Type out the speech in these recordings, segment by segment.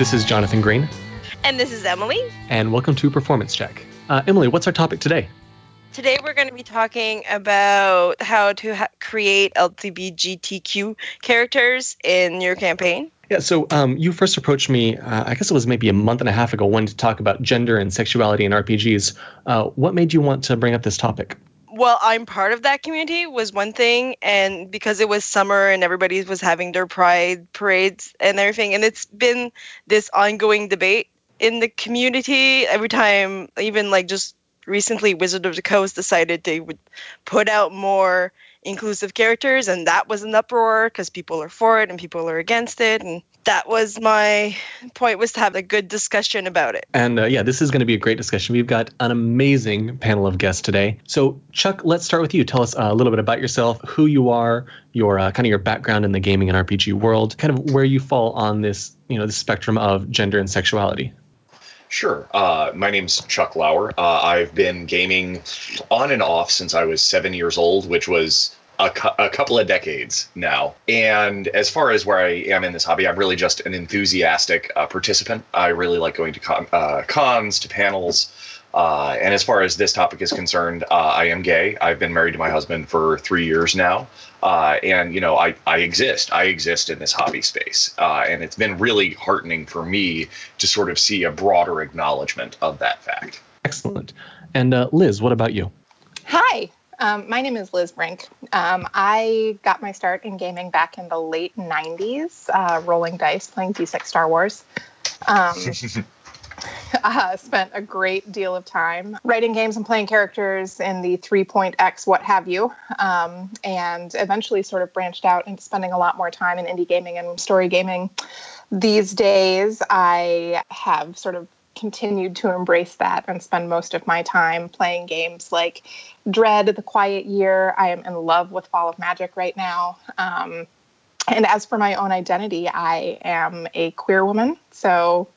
This is Jonathan Green. And this is Emily. And welcome to Performance Check. Uh, Emily, what's our topic today? Today we're going to be talking about how to ha- create LGBTQ characters in your campaign. Yeah, so um, you first approached me, uh, I guess it was maybe a month and a half ago, wanting to talk about gender and sexuality in RPGs. Uh, what made you want to bring up this topic? Well, I'm part of that community was one thing, and because it was summer and everybody was having their pride parades and everything, and it's been this ongoing debate in the community every time, even like just recently, Wizard of the Coast decided they would put out more inclusive characters, and that was an uproar because people are for it and people are against it, and that was my point was to have a good discussion about it. And uh, yeah, this is going to be a great discussion. We've got an amazing panel of guests today. So Chuck, let's start with you. Tell us a little bit about yourself, who you are, your uh, kind of your background in the gaming and RPG world, kind of where you fall on this, you know, the spectrum of gender and sexuality. Sure. Uh, my name's Chuck Lauer. Uh, I've been gaming on and off since I was seven years old, which was a, cu- a, couple of decades now. And as far as where I am in this hobby, I'm really just an enthusiastic uh, participant. I really like going to con- uh, cons, to panels. Uh, and as far as this topic is concerned, uh, I am gay. I've been married to my husband for three years now. Uh, and, you know, I, I exist. I exist in this hobby space. Uh, and it's been really heartening for me to sort of see a broader acknowledgement of that fact. Excellent. And uh, Liz, what about you? Hi, um, my name is Liz Brink. Um, I got my start in gaming back in the late 90s, uh, rolling dice, playing D6 Star Wars. Um, uh, spent a great deal of time writing games and playing characters in the 3.x what have you um, and eventually sort of branched out into spending a lot more time in indie gaming and story gaming these days i have sort of continued to embrace that and spend most of my time playing games like dread the quiet year i am in love with fall of magic right now um, and as for my own identity i am a queer woman so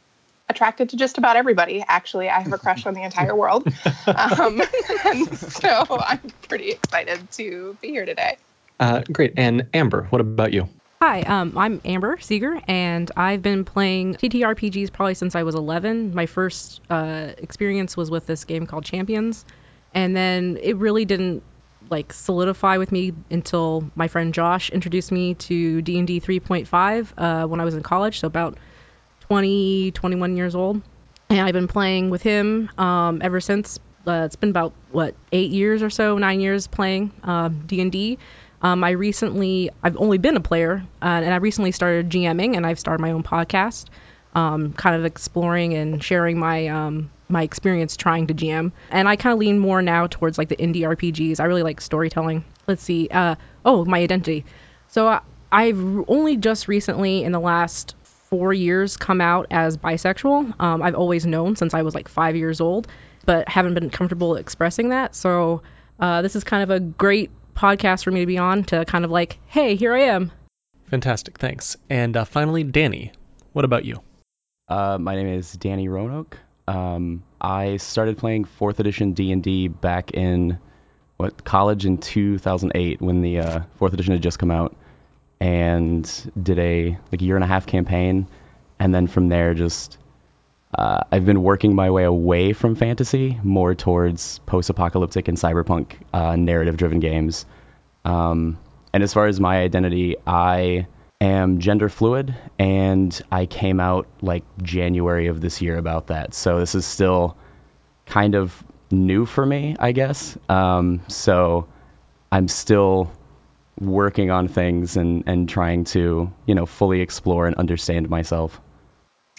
attracted to just about everybody. Actually, I have a crush on the entire world. Um, and so I'm pretty excited to be here today. Uh, great. And Amber, what about you? Hi, um, I'm Amber Seeger, and I've been playing TTRPGs probably since I was 11. My first uh, experience was with this game called Champions, and then it really didn't like solidify with me until my friend Josh introduced me to D&D 3.5 uh, when I was in college, so about 20, 21 years old. And I've been playing with him um, ever since. Uh, it's been about what eight years or so, nine years playing uh, D&D. Um, I recently, I've only been a player, uh, and I recently started GMing, and I've started my own podcast, um, kind of exploring and sharing my um, my experience trying to GM. And I kind of lean more now towards like the indie RPGs. I really like storytelling. Let's see. Uh, oh, my identity. So uh, I've only just recently, in the last four years come out as bisexual. Um, I've always known since I was like five years old, but haven't been comfortable expressing that. So uh, this is kind of a great podcast for me to be on to kind of like, hey, here I am. Fantastic, thanks. And uh, finally, Danny, what about you? Uh, my name is Danny Roanoke. Um, I started playing fourth edition D&D back in what college in 2008 when the uh, fourth edition had just come out and did a like a year and a half campaign, and then from there just uh, I've been working my way away from fantasy more towards post-apocalyptic and cyberpunk uh, narrative-driven games. Um, and as far as my identity, I am gender fluid, and I came out like January of this year about that. So this is still kind of new for me, I guess. Um, so I'm still working on things and, and trying to, you know, fully explore and understand myself.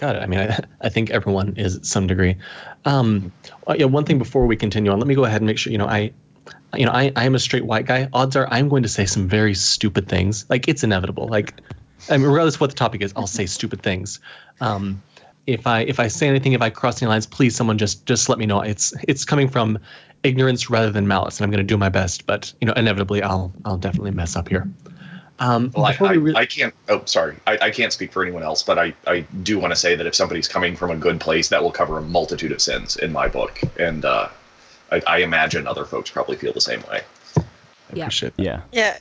Got it. I mean, I, I think everyone is at some degree. Um, well, yeah, one thing before we continue on, let me go ahead and make sure, you know, I, you know, I, I am a straight white guy. Odds are I'm going to say some very stupid things. Like it's inevitable. Like, I mean, regardless of what the topic is, I'll say stupid things. Um, if I if I say anything, if I cross any lines, please someone just just let me know. It's it's coming from ignorance rather than malice, and I'm going to do my best. But you know, inevitably, I'll I'll definitely mess up here. Um, well, I, I, re- I, can't. Oh, sorry, I, I can't speak for anyone else, but I, I do want to say that if somebody's coming from a good place, that will cover a multitude of sins in my book, and uh, I, I, imagine other folks probably feel the same way. I yeah. appreciate that. Yeah. Yeah.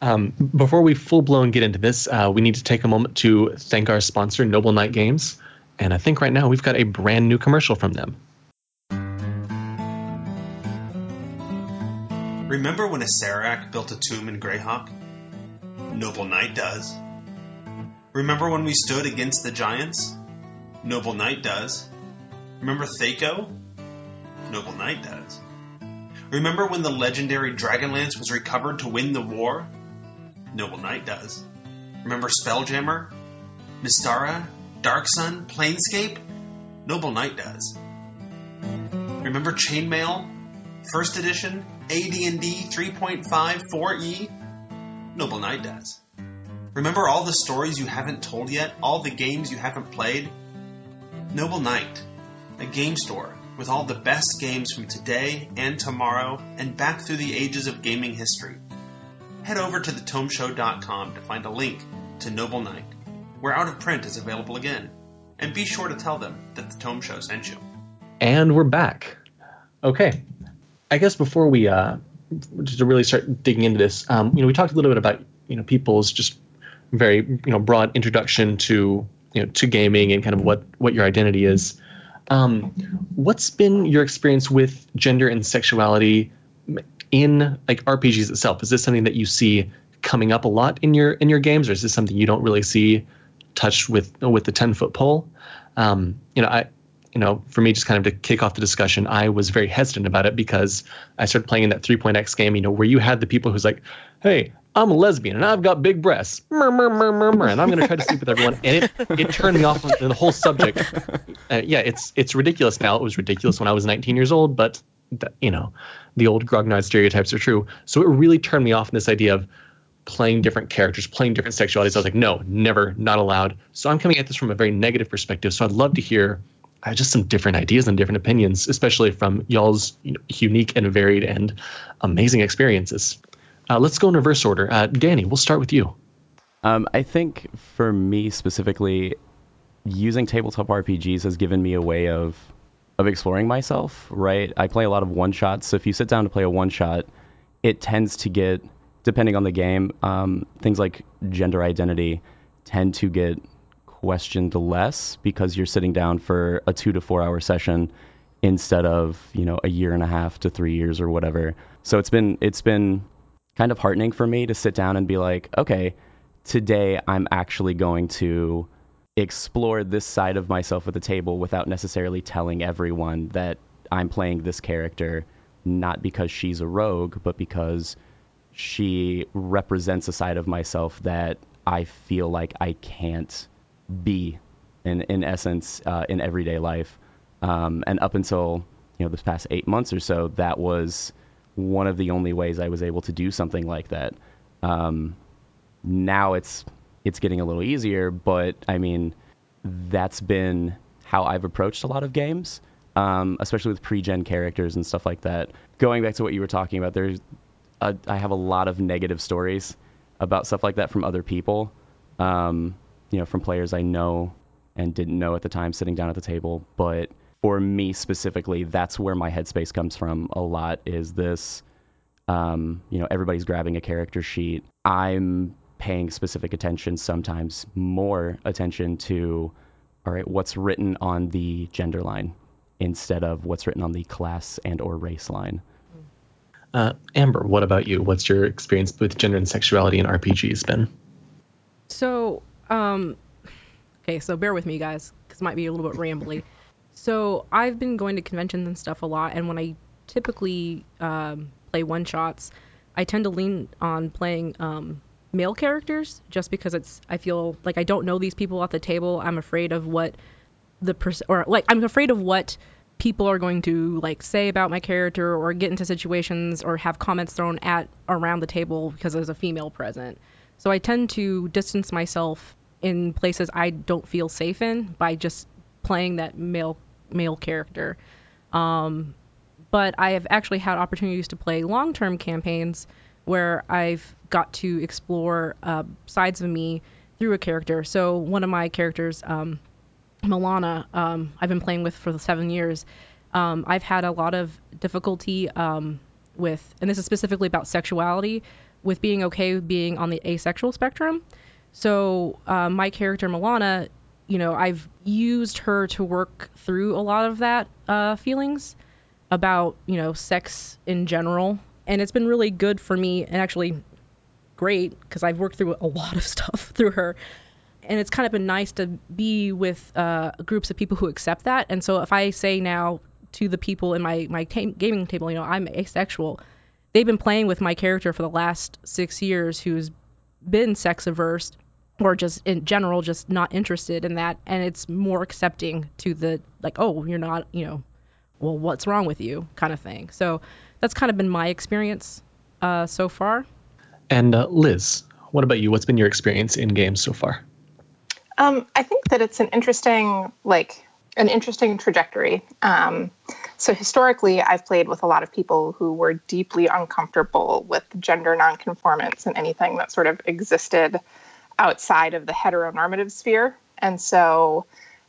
Um, before we full blown get into this, uh, we need to take a moment to thank our sponsor, Noble Knight Games. And I think right now we've got a brand new commercial from them. Remember when Acererak built a tomb in Greyhawk? Noble Knight does. Remember when we stood against the giants? Noble Knight does. Remember Thaco? Noble Knight does. Remember when the legendary Dragonlance was recovered to win the war? Noble Knight does. Remember Spelljammer? Mystara? Dark Sun? Planescape? Noble Knight does. Remember Chainmail? First Edition? AD&D 3.5 4E? Noble Knight does. Remember all the stories you haven't told yet? All the games you haven't played? Noble Knight, a game store with all the best games from today and tomorrow and back through the ages of gaming history. Head over to thetomeshow.com to find a link to Noble Knight, where Out of Print is available again. And be sure to tell them that the Tome Show sent you. And we're back. Okay. I guess before we uh to really start digging into this, um, you know, we talked a little bit about, you know, people's just very, you know, broad introduction to, you know, to gaming and kind of what what your identity is. Um, what's been your experience with gender and sexuality in like RPGs itself? Is this something that you see coming up a lot in your in your games, or is this something you don't really see touched with with the ten foot pole? Um, you know, I you know, for me, just kind of to kick off the discussion, I was very hesitant about it because I started playing in that 3.x game, you know, where you had the people who's like, hey, I'm a lesbian and I've got big breasts, mur, mur, mur, mur, mur, and I'm going to try to sleep with everyone. And it, it turned me off the whole subject. Uh, yeah, it's it's ridiculous now. It was ridiculous when I was 19 years old, but, the, you know, the old grognard stereotypes are true. So it really turned me off in this idea of playing different characters, playing different sexualities. I was like, no, never, not allowed. So I'm coming at this from a very negative perspective. So I'd love to hear just some different ideas and different opinions, especially from y'all's unique and varied and amazing experiences. Uh, let's go in reverse order. Uh, Danny, we'll start with you. Um, I think for me specifically, using tabletop RPGs has given me a way of of exploring myself. Right, I play a lot of one shots. So if you sit down to play a one shot, it tends to get, depending on the game, um, things like gender identity tend to get questioned less because you're sitting down for a two to four hour session instead of you know a year and a half to three years or whatever. So it's been it's been kind of heartening for me to sit down and be like, okay, today I'm actually going to explore this side of myself at the table without necessarily telling everyone that I'm playing this character not because she's a rogue, but because she represents a side of myself that I feel like I can't be in in essence uh, in everyday life. Um, and up until you know this past eight months or so, that was one of the only ways I was able to do something like that. Um, now it's it's getting a little easier, but I mean that's been how I've approached a lot of games, um, especially with pre-gen characters and stuff like that. Going back to what you were talking about, there's a, I have a lot of negative stories about stuff like that from other people. Um, you know, from players I know and didn't know at the time sitting down at the table. But for me specifically, that's where my headspace comes from a lot is this, um, you know, everybody's grabbing a character sheet. I'm paying specific attention, sometimes more attention to, all right, what's written on the gender line instead of what's written on the class and or race line. Uh, Amber, what about you? What's your experience with gender and sexuality in RPGs been? So um, okay, so bear with me, guys, because it might be a little bit rambly. So I've been going to conventions and stuff a lot, and when I typically um, play one shots, I tend to lean on playing um, male characters just because it's I feel like I don't know these people at the table. I'm afraid of what the pers- or like I'm afraid of what people are going to like say about my character or get into situations or have comments thrown at around the table because there's a female present. So I tend to distance myself in places I don't feel safe in by just playing that male male character. Um, but I have actually had opportunities to play long-term campaigns where I've got to explore uh, sides of me through a character. So one of my characters, um, Milana, um, I've been playing with for seven years. Um, I've had a lot of difficulty um, with, and this is specifically about sexuality, with being okay with being on the asexual spectrum. So uh, my character Milana, you know, I've used her to work through a lot of that uh, feelings about you know sex in general, and it's been really good for me and actually great because I've worked through a lot of stuff through her. And it's kind of been nice to be with uh, groups of people who accept that. And so if I say now to the people in my my gaming table, you know, I'm asexual, they've been playing with my character for the last six years, who's been sex averse or just in general just not interested in that. And it's more accepting to the like oh you're not you know well what's wrong with you kind of thing. So that's kind of been my experience uh, so far. And uh, liz what about you? What's been your experience in games so far? Um, i think that it's an interesting like an interesting trajectory. Um, so historically i've played with a lot of people who were deeply uncomfortable with gender nonconformance and anything that sort of existed outside of the heteronormative sphere. And so,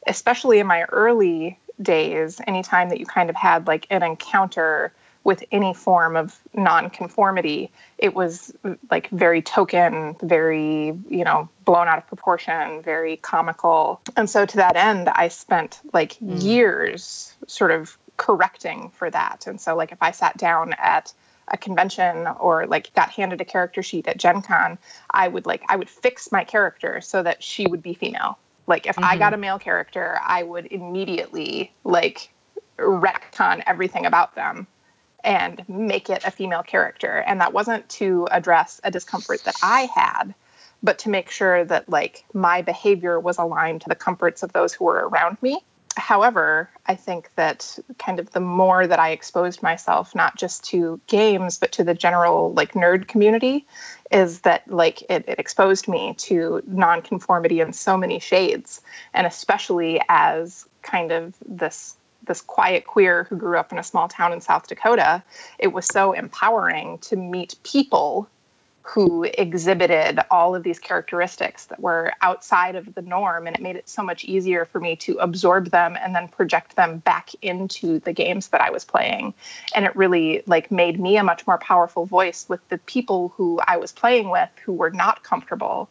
especially in my early days, anytime that you kind of had like an encounter with any form of nonconformity, it was like very token, very, you know, blown out of proportion, very comical. And so, to that end, I spent like mm. years sort of correcting for that. And so, like, if I sat down at a convention or like got handed a character sheet at Gen Con, I would like I would fix my character so that she would be female. Like if mm-hmm. I got a male character, I would immediately like retcon everything about them and make it a female character. And that wasn't to address a discomfort that I had, but to make sure that like my behavior was aligned to the comforts of those who were around me however, I think that kind of the more that I exposed myself, not just to games, but to the general like nerd community, is that like it, it exposed me to nonconformity in so many shades. And especially as kind of this this quiet queer who grew up in a small town in South Dakota, it was so empowering to meet people who exhibited all of these characteristics that were outside of the norm and it made it so much easier for me to absorb them and then project them back into the games that I was playing. And it really like made me a much more powerful voice with the people who I was playing with who were not comfortable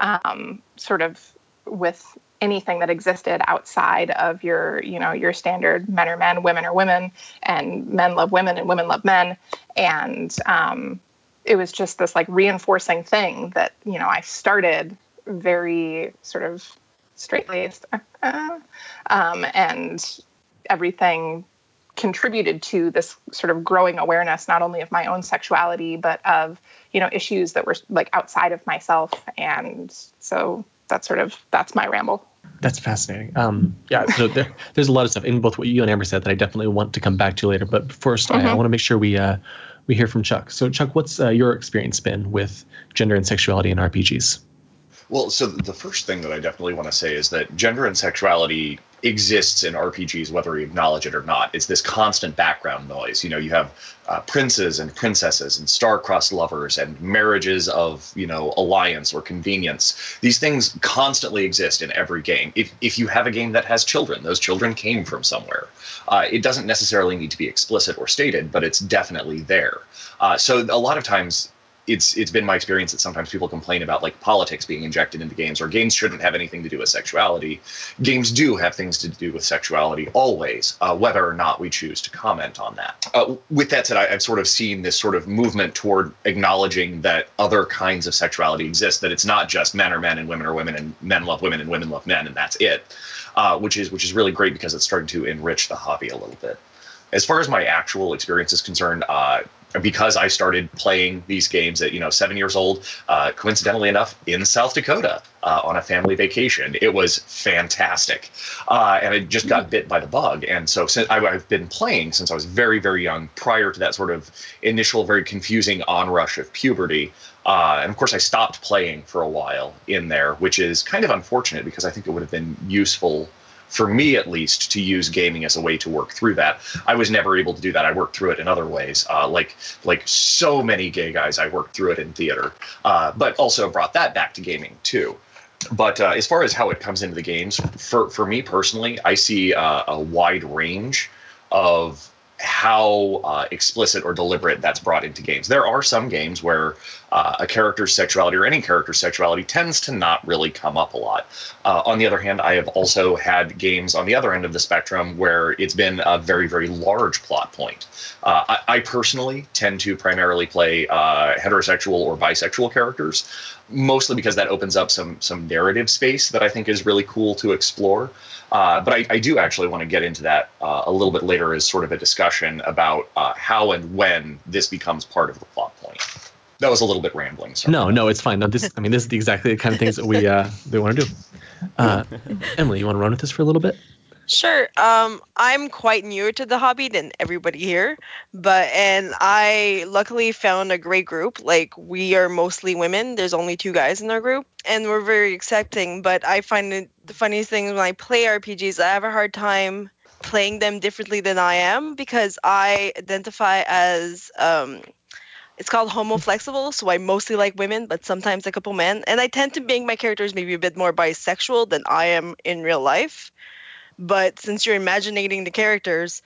um, sort of with anything that existed outside of your you know your standard men are men women are women and men love women and women love men. And um, it was just this like reinforcing thing that you know I started very sort of straight laced, uh, um, and everything contributed to this sort of growing awareness not only of my own sexuality but of you know issues that were like outside of myself. And so that's sort of that's my ramble. That's fascinating. Um yeah so there, there's a lot of stuff in both what you and amber said that i definitely want to come back to later. But 1st mm-hmm. I, I want to make sure we uh we hear from Chuck. So, Chuck, what's uh, your experience been with gender and sexuality in RPGs? Well, so the first thing that I definitely want to say is that gender and sexuality exists in RPGs, whether we acknowledge it or not. It's this constant background noise. You know, you have uh, princes and princesses and star-crossed lovers and marriages of, you know, alliance or convenience. These things constantly exist in every game. If, if you have a game that has children, those children came from somewhere. Uh, it doesn't necessarily need to be explicit or stated, but it's definitely there. Uh, so a lot of times it's it's been my experience that sometimes people complain about like politics being injected into games or games shouldn't have anything to do with sexuality. Games do have things to do with sexuality always, uh, whether or not we choose to comment on that. Uh, with that said, I, have sort of seen this sort of movement toward acknowledging that other kinds of sexuality exist. That it's not just men are men and women are women and men love women and women love men and that's it. Uh, which is which is really great because it's starting to enrich the hobby a little bit. As far as my actual experience is concerned, uh, because I started playing these games at you know seven years old, uh, coincidentally enough, in South Dakota uh, on a family vacation. It was fantastic, uh, and I just got bit by the bug. And so since I, have been playing since I was very very young, prior to that sort of initial very confusing onrush of puberty. Uh, and of course, I stopped playing for a while in there, which is kind of unfortunate because I think it would have been useful for me at least, to use gaming as a way to work through that. I was never able to do that. I worked through it in other ways, uh, like like so many gay guys. I worked through it in theater, uh, but also brought that back to gaming too. But uh, as far as how it comes into the games, for for me personally, I see uh, a wide range of how uh, explicit or deliberate that's brought into games. There are some games where uh, a character's sexuality or any character's sexuality tends to not really come up a lot. Uh, on the other hand, I have also had games on the other end of the spectrum where it's been a very, very large plot point. Uh, I, I, personally tend to primarily play uh, heterosexual or bisexual characters, mostly because that opens up some some narrative space that I think is really cool to explore. Uh, but I, I, do actually want to get into that uh, a little bit later as sort of a discussion about uh, how and when this becomes part of the plot point. That was a little bit rambling. Sorry. No, no, it's fine. No, this, I mean, this is exactly the kind of things that we uh, we want to do. Uh, Emily, you want to run with this for a little bit? Sure. Um, I'm quite newer to the hobby than everybody here, but and I luckily found a great group. Like we are mostly women. There's only two guys in our group, and we're very accepting. But I find it the funniest thing when I play RPGs, I have a hard time playing them differently than I am because I identify as um, it's called homo flexible, so I mostly like women, but sometimes a couple men, and I tend to make my characters maybe a bit more bisexual than I am in real life. But since you're imagining the characters,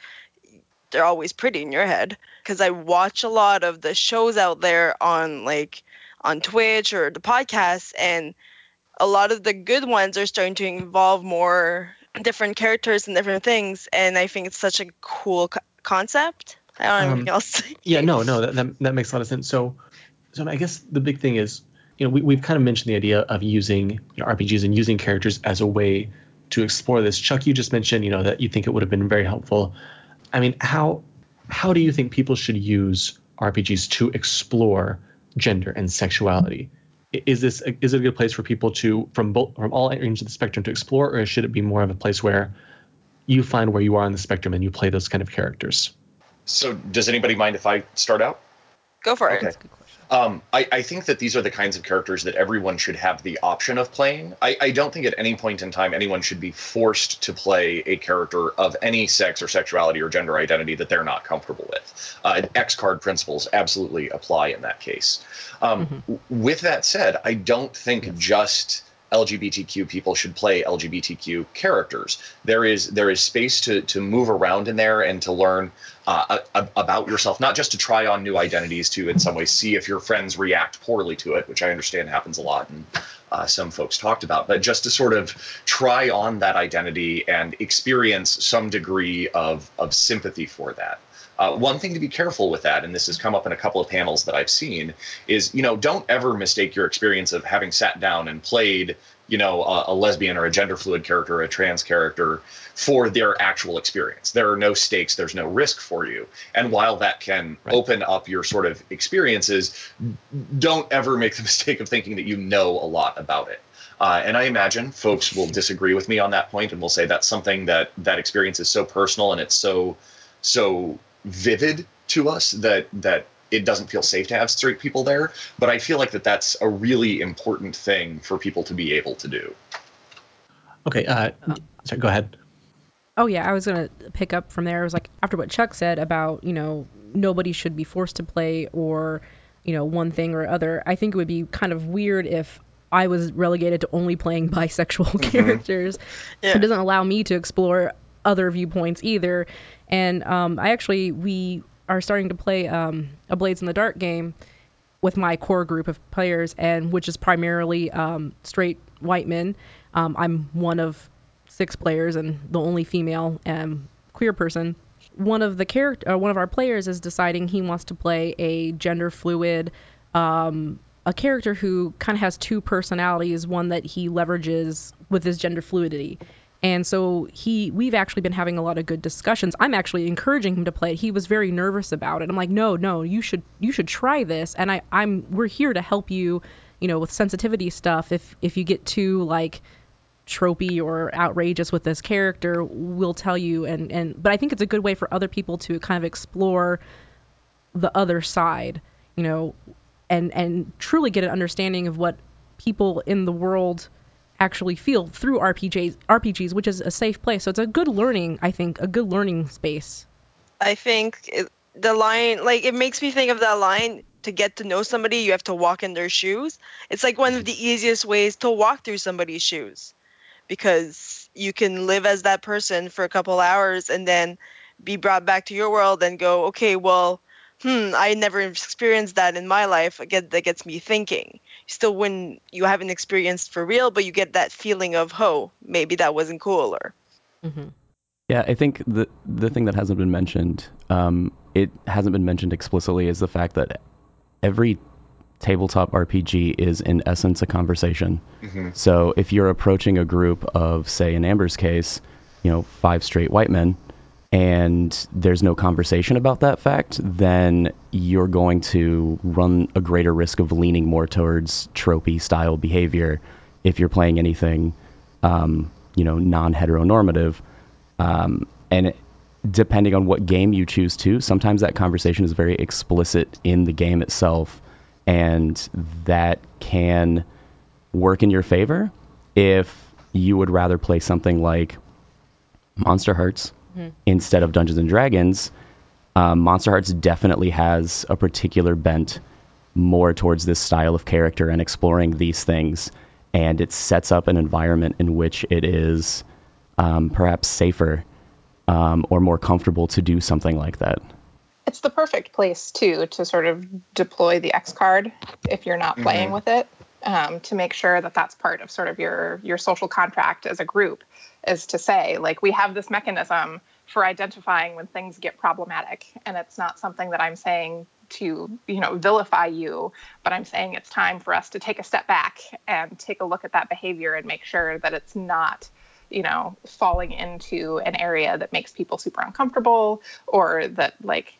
they're always pretty in your head. Because I watch a lot of the shows out there on like on Twitch or the podcasts, and a lot of the good ones are starting to involve more different characters and different things. And I think it's such a cool co- concept. I don't know anything um, else. yeah, no, no, that, that that makes a lot of sense. So, so I guess the big thing is, you know, we, we've kind of mentioned the idea of using you know, RPGs and using characters as a way to explore this. Chuck, you just mentioned, you know, that you think it would have been very helpful. I mean, how how do you think people should use RPGs to explore gender and sexuality? Is this a, is it a good place for people to from both from all ranges of the spectrum to explore, or should it be more of a place where you find where you are on the spectrum and you play those kind of characters? So, does anybody mind if I start out? Go for it. Okay. Um, I, I, think that these are the kinds of characters that everyone should have the option of playing. I, I, don't think at any point in time anyone should be forced to play a character of any sex or sexuality or gender identity that they're not comfortable with. Uh, X card principles absolutely apply in that case. Um, mm-hmm. With that said, I don't think just LGBTQ people should play LGBTQ characters. There is there is space to to move around in there and to learn uh, a, about yourself, not just to try on new identities, to in some way see if your friends react poorly to it, which I understand happens a lot and uh, some folks talked about, but just to sort of try on that identity and experience some degree of of sympathy for that. Uh, one thing to be careful with that, and this has come up in a couple of panels that I've seen, is you know don't ever mistake your experience of having sat down and played you know a, a lesbian or a gender fluid character or a trans character for their actual experience. There are no stakes, there's no risk for you, and while that can right. open up your sort of experiences, don't ever make the mistake of thinking that you know a lot about it. Uh, and I imagine folks will disagree with me on that point and will say that's something that that experience is so personal and it's so so vivid to us that that it doesn't feel safe to have straight people there. But I feel like that that's a really important thing for people to be able to do. Okay, uh, sorry, go ahead. Oh yeah, I was gonna pick up from there. I was like after what Chuck said about you know nobody should be forced to play or you know one thing or other. I think it would be kind of weird if I was relegated to only playing bisexual mm-hmm. characters. Yeah. It doesn't allow me to explore other viewpoints either. And um, I actually we are starting to play um, a Blades in the Dark game with my core group of players, and which is primarily um, straight white men. Um, I'm one of six players and the only female um, queer person. One of the character, uh, one of our players is deciding he wants to play a gender fluid, um, a character who kind of has two personalities. One that he leverages with his gender fluidity, and so he we've actually been having a lot of good discussions. I'm actually encouraging him to play it. He was very nervous about it. I'm like, "No, no, you should you should try this." And I I'm we're here to help you, you know, with sensitivity stuff. If if you get too like tropey or outrageous with this character, we'll tell you and and but I think it's a good way for other people to kind of explore the other side, you know, and and truly get an understanding of what people in the world actually feel through RPGs, RPGs, which is a safe place. So it's a good learning, I think, a good learning space. I think it, the line, like, it makes me think of that line to get to know somebody, you have to walk in their shoes. It's like one of the easiest ways to walk through somebody's shoes because you can live as that person for a couple hours and then be brought back to your world and go, okay, well, hmm, I never experienced that in my life. Again, that gets me thinking. Still, when you haven't experienced for real, but you get that feeling of, oh, maybe that wasn't cool, or hmm Yeah, I think the the thing that hasn't been mentioned, um, it hasn't been mentioned explicitly, is the fact that every tabletop RPG is in essence a conversation. Mhm. So if you're approaching a group of, say, in Amber's case, you know, five straight white men, and there's no conversation about that fact, then you're going to run a greater risk of leaning more towards tropey style behavior if you're playing anything, um, you know, non-heteronormative. Um, and depending on what game you choose to, sometimes that conversation is very explicit in the game itself, and that can work in your favor if you would rather play something like Monsterhearts instead of Dungeons and Dragons. Um, Monsterhearts definitely has a particular bent more towards this style of character and exploring these things, and it sets up an environment in which it is um, perhaps safer um, or more comfortable to do something like that. It's the perfect place too to sort of deploy the X card if you're not playing Mhm. with it, um, to make sure that that's part of sort of your your social contract as a group, is to say like we have this mechanism for identifying when things get problematic, and it's not something that I'm saying to you know vilify you, but I'm saying it's time for us to take a step back and take a look at that behavior and make sure that it's not you know falling into an area that makes people super uncomfortable or that like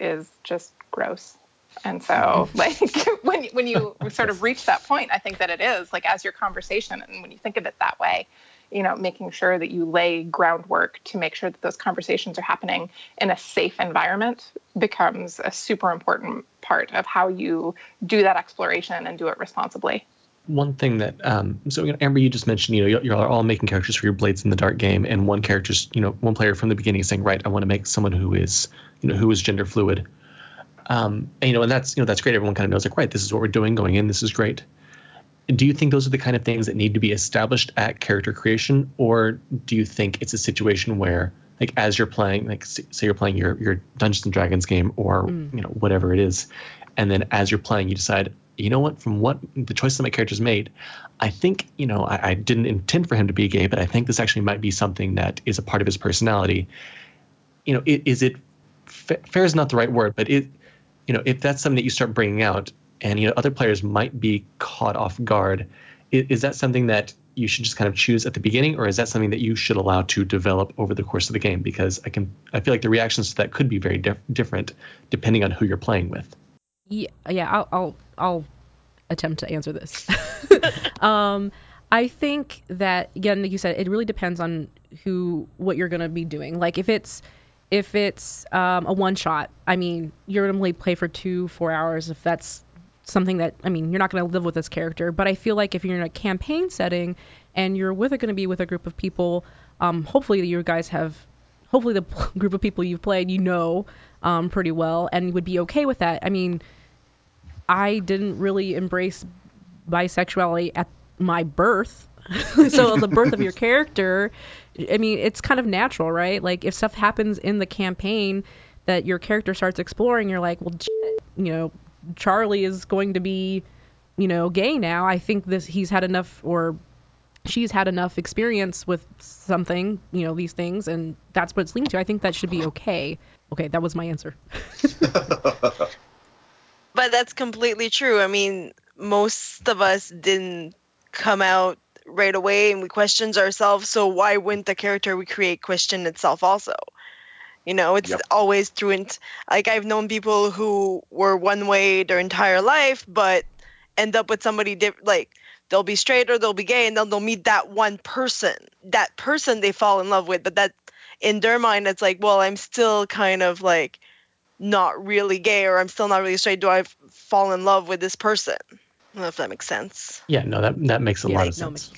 is just gross. And so, like, when when you sort of reach that point, I think that it is like as your conversation, and when you think of it that way, you know, making sure that you lay groundwork to make sure that those conversations are happening in a safe environment becomes a super important part of how you do that exploration and do it responsibly. one thing that um, so you know, Amber, you just mentioned you know you're, you're all making characters for your Blades in the Dark game, and one character's you know one player from the beginning is saying, right, I want to make someone who is you know who is gender fluid, um, and you know and that's you know that's great. Everyone kind of knows like, right, this is what we're doing going in. This is great. Do you think those are the kind of things that need to be established at character creation, or do you think it's a situation where like as you're playing, like say you're playing your your Dungeons and Dragons game or Mm. you know whatever it is, and then as you're playing, you decide, you know what, from what the choices that my character's made, I think you know I, I didn't intend for him to be gay, but I think this actually might be something that is a part of his personality. You know, is it fa- fair is not the right word, but it you know if that's something that you start bringing out, and you know other players might be caught off guard, is, is that something that you should just kind of choose at the beginning, or is that something that you should allow to develop over the course of the game? Because I can I feel like the reactions to that could be very diff- different depending on who you're playing with. Yeah, yeah. I'll I'll, I'll attempt to answer this. um, I think that again, like you said, it really depends on who what you're gonna be doing. Like if it's if it's um, a one shot, I mean, you're gonna only play for two four hours. If that's something that I mean, you're not gonna live with this character. But I feel like if you're in a campaign setting and you're with going to be with a group of people, um, hopefully you guys have hopefully the group of people you've played you know um, pretty well and would be okay with that. I mean, I didn't really embrace bisexuality at my birth. so the birth of your character, I mean, it's kind of natural, right? Like if stuff happens in the campaign that your character starts exploring, you're like, well, you know, Charlie is going to be, you know, gay now. I think this he's had enough or she's had enough experience with something, you know, these things, and that's what it's leading to. I think that should be okay. Okay, that was my answer. But that's completely true. I mean, most of us didn't come out right away and we questions ourselves, so why wouldn't the character we create question itself also? You know, it's Yep. always through int- like I've known people who were one way their entire life but end up with somebody diff- like they'll be straight or they'll be gay and then they'll meet that one person. That person they fall in love with, but that in their mind it's like, well, I'm still kind of like not really gay or I'm still not really straight. Do I fall in love with this person? I don't know if that makes sense. Yeah, no, that that makes a Yeah, lot of no, sense.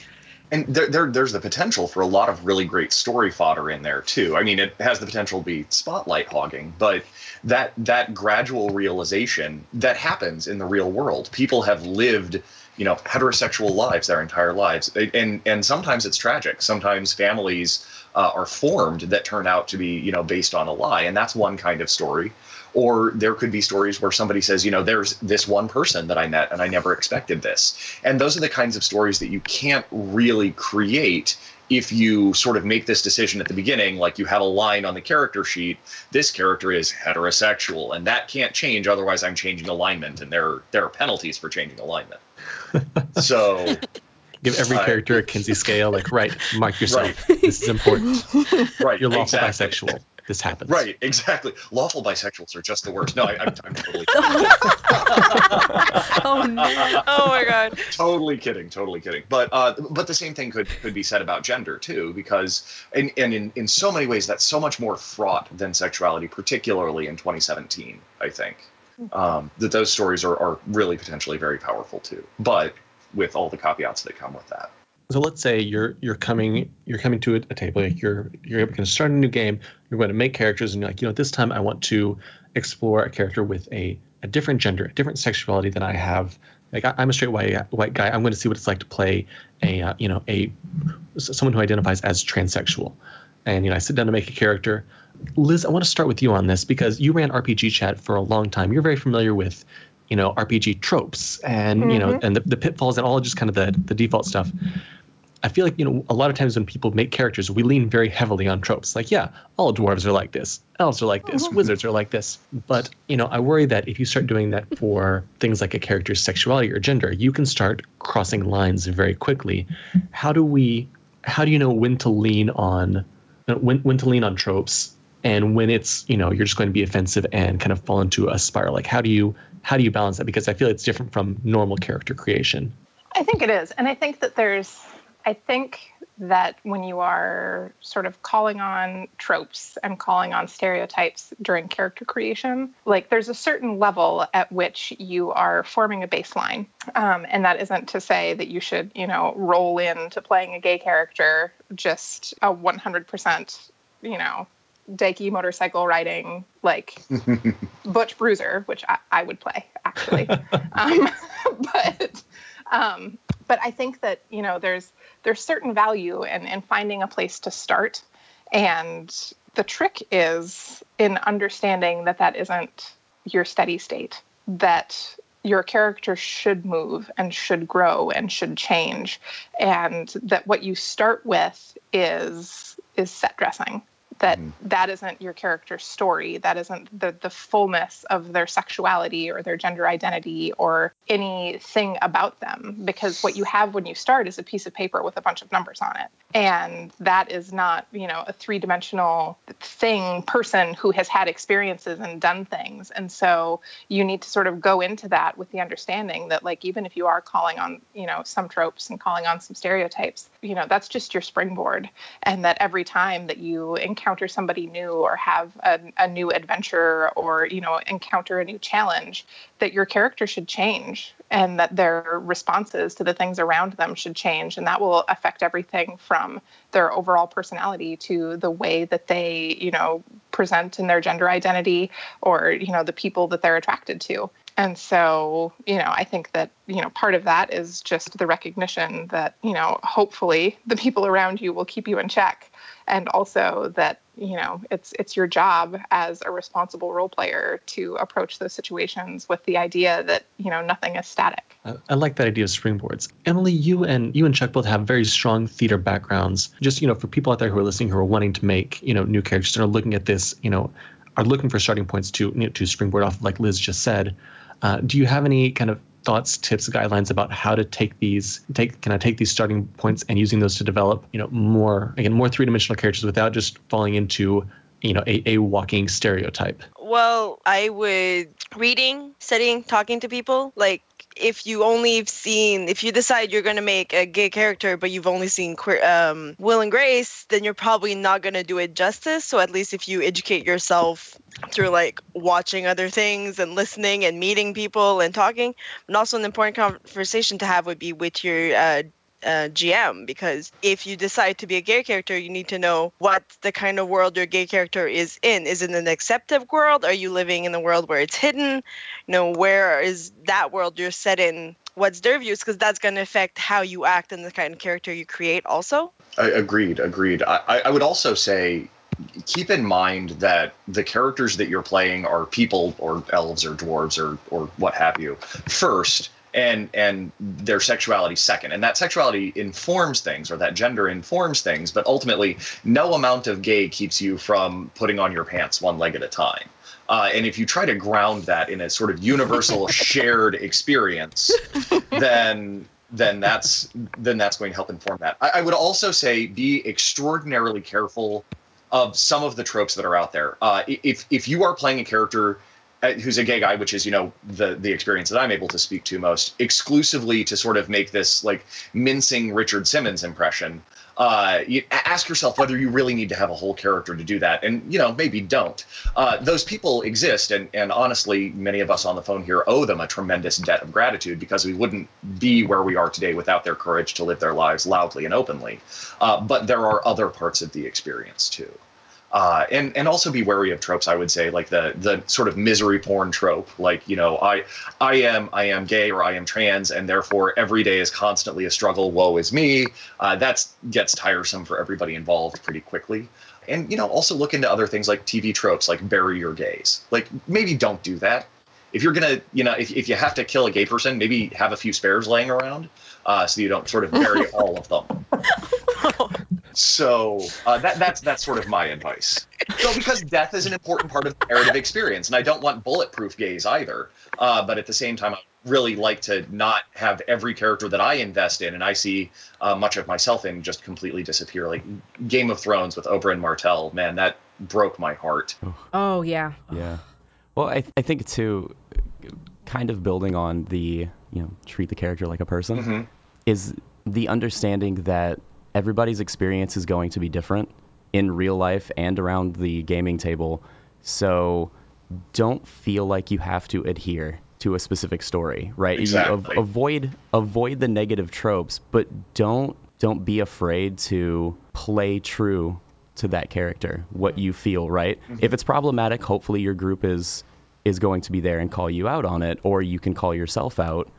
and there, there there's the potential for a lot of really great story fodder in there too. I mean, it has the potential to be spotlight hogging, but that that gradual realization that happens in the real world. People have lived you know heterosexual lives their entire lives and and sometimes it's tragic sometimes families uh, are formed that turn out to be you know based on a lie and that's one kind of story or there could be stories where somebody says you know there's this one person that i met and i never expected this and those are the kinds of stories that you can't really create if you sort of make this decision at the beginning, like you have a line on the character sheet, this character is heterosexual, and that can't change. Otherwise, I'm changing alignment, and there there are penalties for changing alignment. so. Give every uh, character a Kinsey scale, like right, mark yourself. Right. This is important. Right, you're lawful exactly. bisexual this happens. Right, exactly. Lawful bisexuals are just the worst. No, I, am totally. oh no! Oh my god! Totally kidding. Totally kidding. But uh, but the same thing could could be said about gender too, because and and in in so many ways that's so much more fraught than sexuality, particularly in 2017. I think um, that those stories are are really potentially very powerful too, but with all the caveats that come with that so let's say you're you're coming you're coming to a, a table you're you're going to start a new game you're going to make characters and you're like you know this time i want to explore a character with a, a different gender a different sexuality than i have. Like I, am a straight white white guy. I'm going to see what it's like to play a uh, you know a someone who identifies as transsexual. And you know i sit down to make a character. Liz i want to start with you on this because you ran rpg chat for a long time. You're very familiar with you know rpg tropes and mm-hmm. you know mm-hmm. and the, the pitfalls and all just kind of the the default stuff I feel like you know a lot of times when people make characters, we lean very heavily on tropes. Like, yeah, all dwarves are like this, elves are like this, mm-hmm. wizards are like this. But you know, I worry that if you start doing that for things like a character's sexuality or gender, you can start crossing lines very quickly. How do we? How do you know when to lean on when when to lean on tropes and when it's you know you're just going to be offensive and kind of fall into a spiral? Like, how do you how do you balance that? Because I feel it's different from normal character creation. I think it is, and I think that there's I think that when you are sort of calling on tropes and calling on stereotypes during character creation, like there's a certain level at which you are forming a baseline. Um, and that isn't to say that you should, you know, roll into playing a gay character just a 100%, you know, dykey motorcycle riding like butch bruiser which I, I would play actually um, but um, but I think that you know there's there's certain value in in finding a place to start, and the trick is in understanding that that isn't your steady state. That your character should move and should grow and should change, and that what you start with is is set dressing that mm-hmm. that isn't your character's story that isn't the the fullness of their sexuality or their gender identity or anything about them because what you have when you start is a piece of paper with a bunch of numbers on it. And that is not you know a three-dimensional thing person who has had experiences and done things. And so you need to sort of go into that with the understanding that like even if you are calling on you know some tropes and calling on some stereotypes you know that's just your springboard. And that every time that you encounter somebody new or have a, a new adventure or you know encounter a new challenge that your character should change and that their responses to the things around them should change. And that will affect everything from their overall personality to the way that they you know present in their gender identity or you know the people that they're attracted to. And so you know i think that you know part of that is just the recognition that you know hopefully the people around you will keep you in check and also that you know it's it's your job as a responsible role player to approach those situations with the idea that you know nothing is static. I like that idea of springboards. Emily you and you and chuck both have very strong theater backgrounds. Just you know for people out there who are listening who are wanting to make you know new characters and are looking at this you know are looking for starting points to you know, to springboard off like liz just said uh, do you have any kind of thoughts, tips, guidelines about how to take these take can I take these starting points and using those to develop you know more again more three dimensional characters without just falling into you know a, a walking stereotype? Well i would reading studying talking to people like if you only have seen if you decide you're going to make a gay character but you've only seen queer, um, will and grace then you're probably not going to do it justice. So at least if you educate yourself through like watching other things and listening and meeting people and talking and also an important conversation to have would be with your uh, uh, GM because if you decide to be a gay character, you need to know what the kind of world your gay character is in. Is it an acceptive world? Are you living in a world where it's hidden? You know, where is that world you're set in? what's their views because that's going to affect how you act and the kind of character you create also I, agreed agreed I, I would also say keep in mind that the characters that you're playing are people or elves or dwarves or or what have you first and and their sexuality second. And that sexuality informs things or that gender informs things but ultimately no amount of gay keeps you from putting on your pants one leg at a time. Uh, and if you try to ground that in a sort of universal shared experience then then that's then that's going to help inform that. I, I would also say be extraordinarily careful of some of the tropes that are out there. Uh, if if you are playing a character who's a gay guy, which is you know the the experience that I'm able to speak to most exclusively to sort of make this like mincing Richard Simmons impression. Uh, you ask yourself whether you really need to have a whole character to do that, and you know maybe don't. Uh, those people exist, and and honestly, many of us on the phone here owe them a tremendous debt of gratitude because we wouldn't be where we are today without their courage to live their lives loudly and openly. Uh, but there are other parts of the experience too uh, and and also be wary of tropes. I would say like the the sort of misery porn trope, like you know I I am I am gay or I am trans, and therefore every day is constantly a struggle. Woe is me. Uh, that gets tiresome for everybody involved pretty quickly. And you know also look into other things like TV tropes, like bury your gays. Like maybe don't do that. If you're gonna you know if if you have to kill a gay person, maybe have a few spares laying around. Uh, so you don't sort of bury all of them. So uh, that that's that's sort of my advice. So because death is an important part of the narrative experience, and I don't want bulletproof gays either. Uh, but at the same time, I really like to not have every character that I invest in and I see uh, much of myself in just completely disappear. Like Game of Thrones with Oberyn Martell, man, that broke my heart. Oh yeah. Yeah. Well, I, I think too, kind of building on the you know treat the character like a person Mhm. is the understanding that everybody's experience is going to be different in real life and around the gaming table. So don't feel like you have to adhere to a specific story, right? Exactly. av- avoid avoid the negative tropes, but don't don't be afraid to play true to that character, what mm-hmm. you feel, right? Mm-hmm. If it's problematic, hopefully your group is is going to be there and call you out on it or you can call yourself out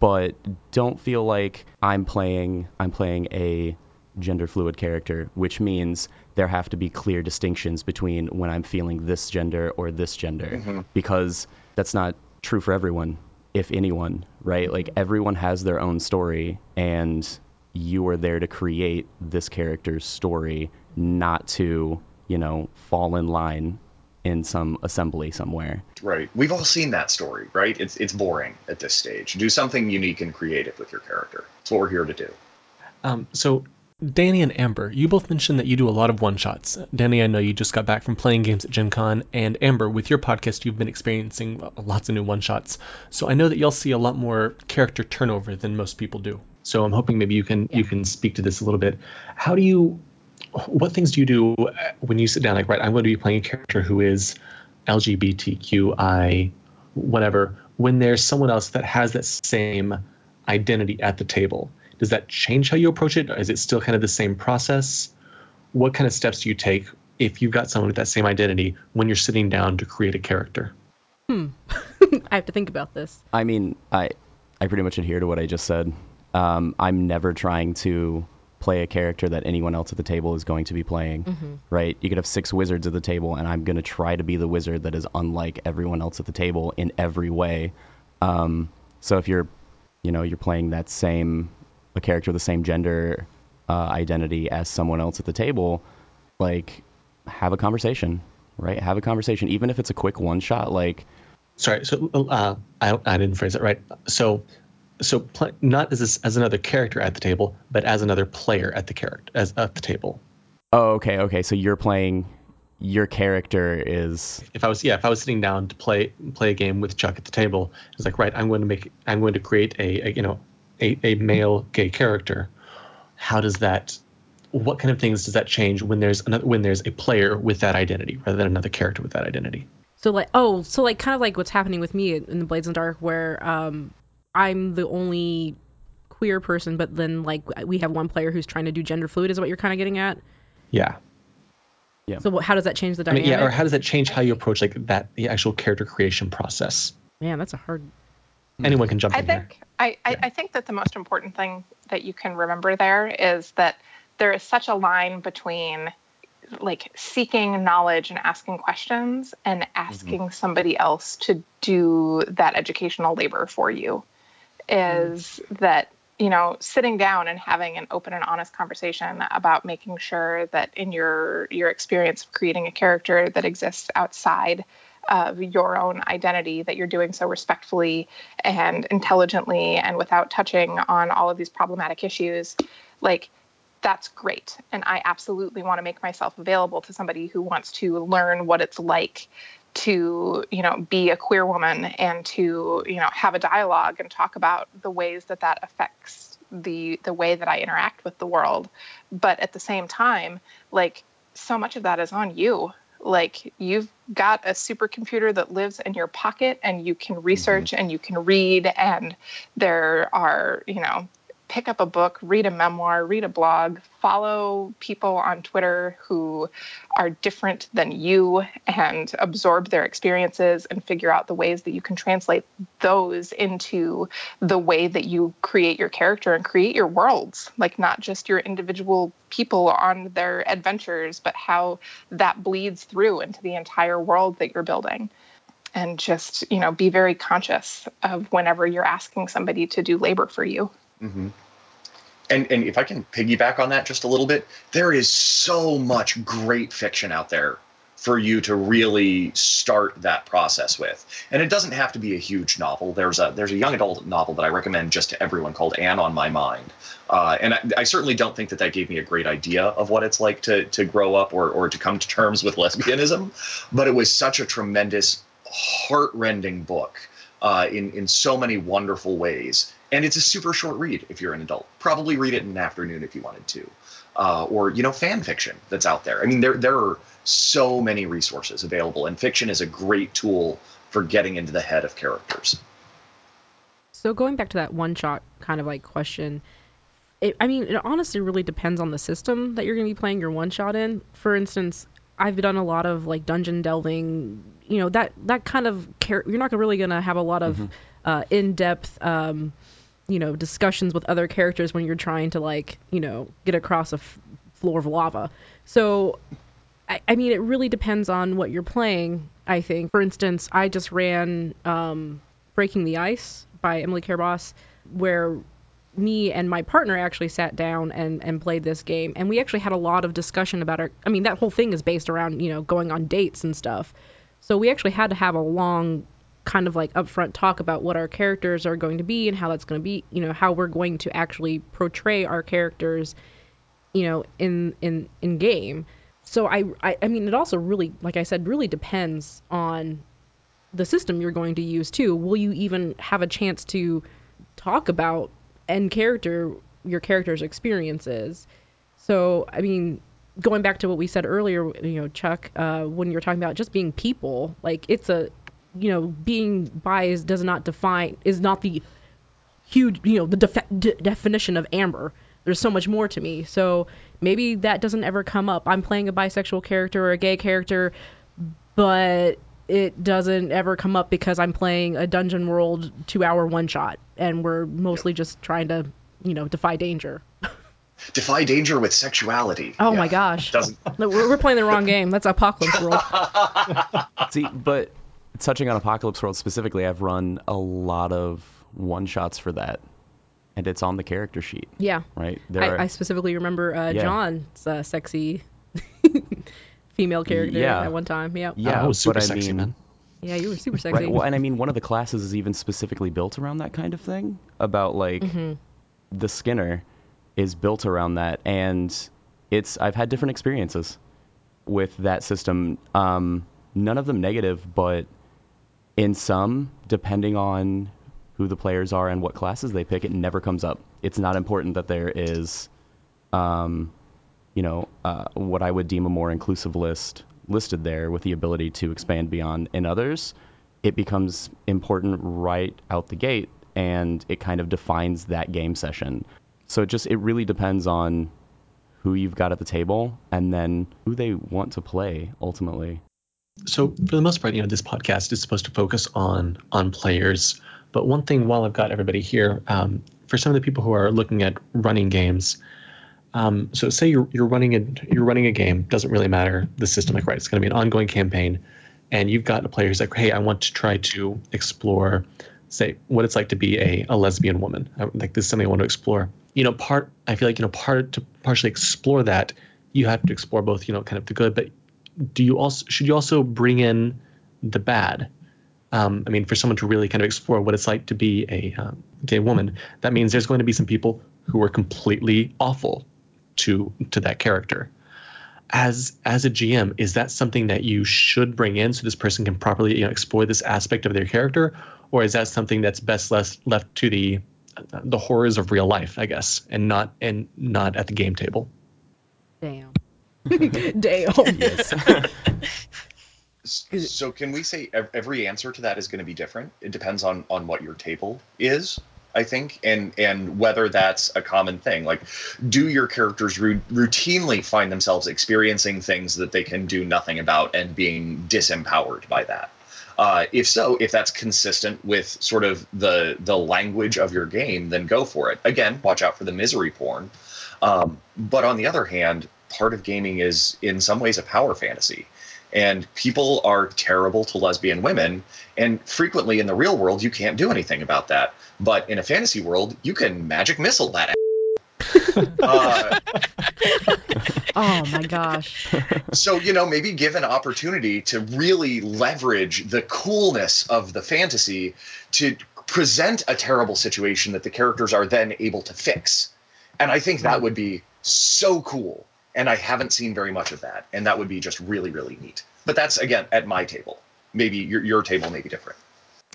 but don't feel like I'm playing I'm playing a gender fluid character, which means there have to be clear distinctions between when I'm feeling this gender or this gender because that's not true for everyone, if anyone, right? Like everyone has their own story and you are there to create this character's story, not to, you know, fall in line in some assembly somewhere. Right. We've all seen that story, right? It's it's boring at this stage. Do something unique and creative with your character. That's what we're here to do. Um, so, Danny and Amber, you both mentioned that you do a lot of one shots. Danny, I know you just got back from playing games at Gen Con, and Amber, with your podcast, you've been experiencing lots of new one shots. So I know that you'll see a lot more character turnover than most people do. So I'm hoping maybe you can you can speak to this a little bit. How do you, what things do you do uh, when you sit down? Like, right, I'm going to be playing a character who is LGBTQI, whatever. When there's someone else that has that same identity at the table, does that change how you approach it? Is it still kind of the same process? What kind of steps do you take if you've got someone with that same identity when you're sitting down to create a character? Hmm. I have to think about this. I mean, I I pretty much adhere to what I just said. Um, I'm never trying to play a character that anyone else at the table is going to be playing. Right? You could have six wizards at the table, and I'm going to try to be the wizard that is unlike everyone else at the table in every way. Um, so if you're, you know, you're playing that same a character with the same gender uh, identity as someone else at the table, like have a conversation, right? Have a conversation, even if it's a quick one shot. Like Sorry, so uh, I I didn't phrase it right. So so pl- not as this, as another character at the table, but as another player at the character as at the table. Oh, okay, okay. So you're playing. Your character is If I was yeah, if I was sitting down to play play a game with Chuck at the table, it's like right, I'm going to make I'm going to create a, a you know a, a male gay character. How does that? What kind of things does that change when there's another when there's a player with that identity rather than another character with that identity? So like oh, so like kind of like what's happening with me in the Blades and Dark, where um I'm the only queer person, but then like we have one player who's trying to do gender fluid, is what you're kind of getting at. Yeah. Yeah. So how does that change the I mean, dynamic? yeah, or how does that change how you approach like that the actual character creation process? Man, that's a hard. Mm-hmm. anyone can jump I in here. think I, I, I think that the most important thing that you can remember there is that there is such a line between like seeking knowledge and asking questions and asking mm-hmm. somebody else to do that educational labor for you mm-hmm. is that you know sitting down and having an open and honest conversation about making sure that in your your experience of creating a character that exists outside of your own identity that you're doing so respectfully and intelligently and without touching on all of these problematic issues like that's great. And i absolutely want to make myself available to somebody who wants to learn what it's like to you know be a queer woman and to you know have a dialogue and talk about the ways that that affects the the way that i interact with the world. But at the same time like so much of that is on you like you've got a supercomputer that lives in your pocket and you can mm-hmm. research and you can read and there are you know pick up a book read a memoir read a blog follow people on twitter who are different than you and absorb their experiences and figure out the ways that you can translate those into the way that you create your character and create your worlds. Like not just your individual people on their adventures but how that bleeds through into the entire world that you're building. And just you know be very conscious of whenever you're asking somebody to do labor for you hmm And and if I can piggyback on that just a little bit, there is so much great fiction out there for you to really start that process with. And it doesn't have to be a huge novel. There's a there's a young adult novel that I recommend just to everyone called Annie on My Mind. Uh, and I, I certainly don't think that that gave me a great idea of what it's like to to grow up or or to come to terms with lesbianism, but it was such a tremendous, heartrending book uh, in in so many wonderful ways. And it's a super short read if you're an adult. Probably read it in an afternoon if you wanted to, uh, or you know fan fiction that's out there. I mean, there there are so many resources available, and fiction is a great tool for getting into the head of characters. So going back to that one shot kind of like question, it, I mean, it honestly really depends on the system that you're going to be playing your one shot in. For instance, I've done a lot of like dungeon delving, you know, that that kind of char- you're not really going to have a lot of uh, in-depth um, you know, discussions with other characters when you're trying to like, you know, get across a f- floor of lava. So I, I mean, it really depends on what you're playing. I think, for instance, I just ran um, Breaking the Ice by Emily Care Boss, where me and my partner actually sat down and, and played this game, and we actually had a lot of discussion about our. I mean, that whole thing is based around you know going on dates and stuff. So we actually had to have a long kind of like upfront talk about what our characters are going to be and how that's going to be, you know, how we're going to actually portray our characters, you know, in in in game. So I, I I mean it also really like I said really depends on the system you're going to use too. Will you even have a chance to talk about end character your character's experiences? So I mean going back to what we said earlier, you know, Chuck, uh, when you're talking about just being people, like it's a you know, being biased does not define is not the huge, you know, the defe- de- definition of amber. There's so much more to me. So maybe that doesn't ever come up. I'm playing a bisexual character or a gay character, but it doesn't ever come up because I'm playing a dungeon world two hour one shot and we're mostly just trying to, you know, defy danger. Defy danger with sexuality. Oh Yeah. my gosh. Doesn't No, we're, we're playing the wrong game. That's Apocalypse World. See, but touching on Apocalypse World specifically, I've run a lot of one shots for that, and it's on the character sheet, Yeah. right? There I, are, I specifically remember uh, Yeah. John's uh, sexy female character Yeah. at one time. Yeah. yeah, oh, super but I sexy mean, man. Yeah, you were super sexy. Right. Well, and I mean, one of the classes is even specifically built around that kind of thing. About like Mhm. the Skinner is built around that, and it's I've had different experiences with that system. Um, none of them negative, but in some, depending on who the players are and what classes they pick, it never comes up. It's not important that there is, um, you know, uh, what I would deem a more inclusive list listed there with the ability to expand beyond. In others, it becomes important right out the gate, and it kind of defines that game session. So it just it really depends on who you've got at the table and then who they want to play ultimately. So for the most part, you know, this podcast is supposed to focus on on players. But one thing, while I've got everybody here, um, for some of the people who are looking at running games, um, so say you're you're running a you're running a game, doesn't really matter the system, like right, it's going to be an ongoing campaign, and you've got a player who's like, hey, I want to try to explore, say, what it's like to be a, a lesbian woman. I, like this is something I want to explore. You know, part I feel like you know part to partially explore that, you have to explore both, you know, kind of the good, but do you also should you also bring in the bad? Um, I mean, for someone to really kind of explore what it's like to be a um, gay woman, that means there's going to be some people who are completely awful to to that character. As as a GM, is that something that you should bring in so this person can properly you know, explore this aspect of their character, or is that something that's best left left to the the horrors of real life, I guess, and not and not at the game table? Damn. Damn. Yes. So can we say every answer to that is going to be different? It depends on on what your table is, I think, and and whether that's a common thing. Like, do your characters ru- routinely find themselves experiencing things that they can do nothing about and being disempowered by that? Uh, if so, if that's consistent with sort of the the language of your game, then go for it. Again, watch out for the misery porn. Um, but on the other hand, part of gaming is in some ways a power fantasy. And people are terrible to lesbian women. And frequently in the real world, you can't do anything about that. But in a fantasy world, you can magic missile that. uh, Oh my gosh. so you know maybe give an opportunity to really leverage the coolness of the fantasy to present a terrible situation that the characters are then able to fix. And i think that would be so cool. And i haven't seen very much of that. And that would be just really really neat. But that's again at my table. Maybe your, your table may be different.